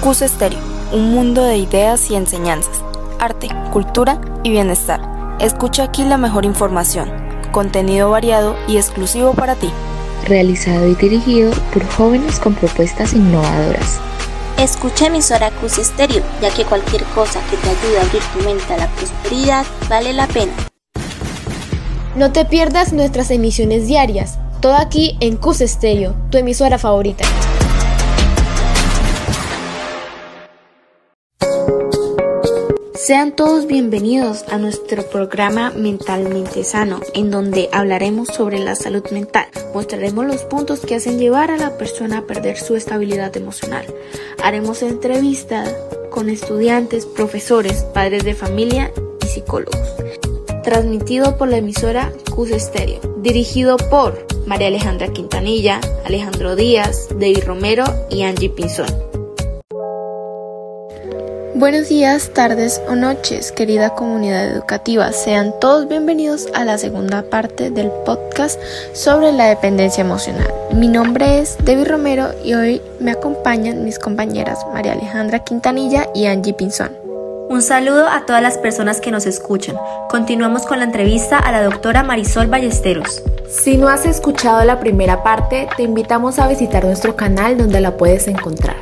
CUS Estéreo, un mundo de ideas y enseñanzas, arte, cultura y bienestar. Escucha aquí la mejor información, contenido variado y exclusivo para ti. Realizado y dirigido por jóvenes con propuestas innovadoras. Escucha emisora CUS Estéreo, ya que cualquier cosa que te ayude a abrir tu mente a la prosperidad vale la pena. No te pierdas nuestras emisiones diarias, todo aquí en CUS Estéreo, tu emisora favorita. Sean todos bienvenidos a nuestro programa Mentalmente Sano, en donde hablaremos sobre la salud mental. Mostraremos los puntos que hacen llevar a la persona a perder su estabilidad emocional. Haremos entrevistas con estudiantes, profesores, padres de familia y psicólogos. Transmitido por la emisora CUS Estéreo. Dirigido por María Alejandra Quintanilla, Alejandro Díaz, David Romero y Angie Pinzón. Buenos días, tardes o noches, querida comunidad educativa. Sean todos bienvenidos a la segunda parte del podcast sobre la dependencia emocional. Mi nombre es Debbie Romero y hoy me acompañan mis compañeras María Alejandra Quintanilla y Angie Pinzón. Un saludo a todas las personas que nos escuchan. Continuamos con la entrevista a la doctora Marisol Ballesteros. Si no has escuchado la primera parte, te invitamos a visitar nuestro canal donde la puedes encontrar.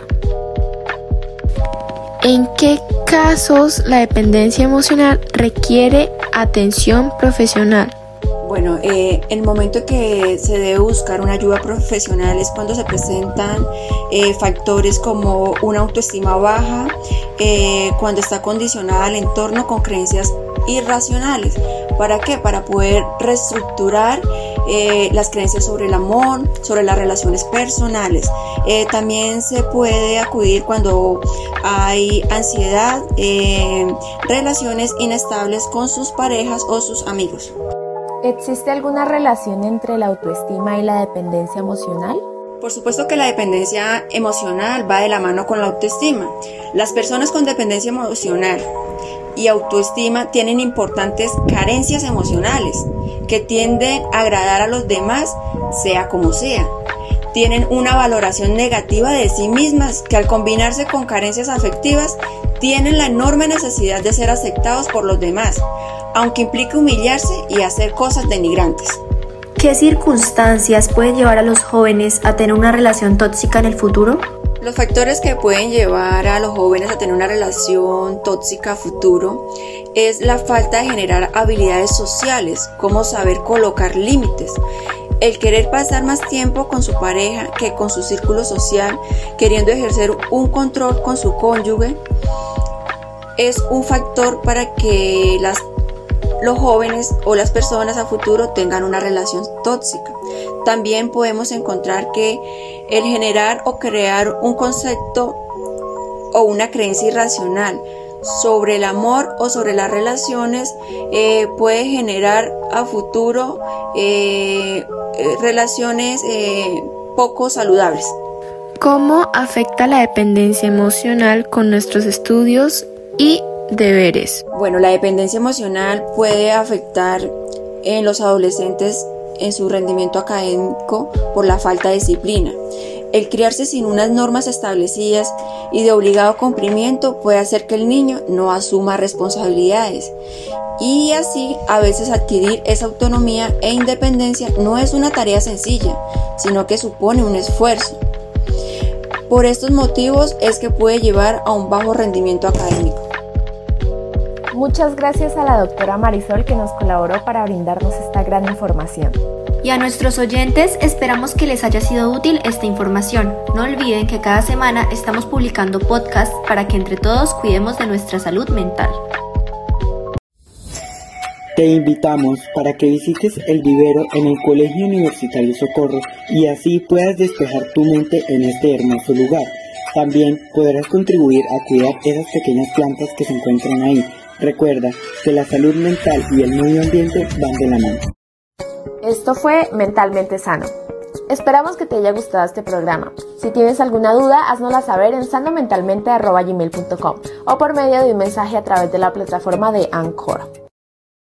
¿En qué casos la dependencia emocional requiere atención profesional? Bueno, eh, el momento que se debe buscar una ayuda profesional es cuando se presentan eh, factores como una autoestima baja, eh, cuando está condicionada al entorno con creencias irracionales. ¿Para qué? Para poder reestructurar eh, las creencias sobre el amor, sobre las relaciones personales. Eh, también se puede acudir cuando hay ansiedad, eh, relaciones inestables con sus parejas o sus amigos. ¿Existe alguna relación entre la autoestima y la dependencia emocional? Por supuesto que la dependencia emocional va de la mano con la autoestima. Las personas con dependencia emocional y autoestima tienen importantes carencias emocionales que tienden a agradar a los demás, sea como sea. Tienen una valoración negativa de sí mismas que al combinarse con carencias afectivas tienen la enorme necesidad de ser aceptados por los demás, aunque implique humillarse y hacer cosas denigrantes. ¿Qué circunstancias pueden llevar a los jóvenes a tener una relación tóxica en el futuro? Los factores que pueden llevar a los jóvenes a tener una relación tóxica a futuro es la falta de generar habilidades sociales, como saber colocar límites, el querer pasar más tiempo con su pareja que con su círculo social, queriendo ejercer un control con su cónyuge, es un factor para que las, los jóvenes o las personas a futuro tengan una relación tóxica. También podemos encontrar que el generar o crear un concepto o una creencia irracional sobre el amor o sobre las relaciones eh, puede generar a futuro eh, eh, relaciones poco saludables. ¿Cómo afecta la dependencia emocional con nuestros estudios y deberes? Bueno, la dependencia emocional puede afectar en los adolescentes en su rendimiento académico por la falta de disciplina. El criarse sin unas normas establecidas y de obligado cumplimiento puede hacer que el niño no asuma responsabilidades y así a veces adquirir esa autonomía e independencia no es una tarea sencilla, sino que supone un esfuerzo. Por estos motivos es que puede llevar a un bajo rendimiento académico. Muchas gracias a la doctora Marisol que nos colaboró para brindarnos esta gran información. Y a nuestros oyentes esperamos que les haya sido útil esta información. No olviden que cada semana estamos publicando podcasts para que entre todos cuidemos de nuestra salud mental. Te invitamos para que visites el vivero en el Colegio Universitario Socorro y así puedas despejar tu mente en este hermoso lugar. También podrás contribuir a cuidar esas pequeñas plantas que se encuentran ahí Recuerda que la salud mental y el medio ambiente van de la mano. Esto fue Mentalmente Sano. Esperamos que te haya gustado este programa. Si tienes alguna duda, haznosla saber en sanomentalmente.gmail.com o por medio de un mensaje a través de la plataforma de Anchor.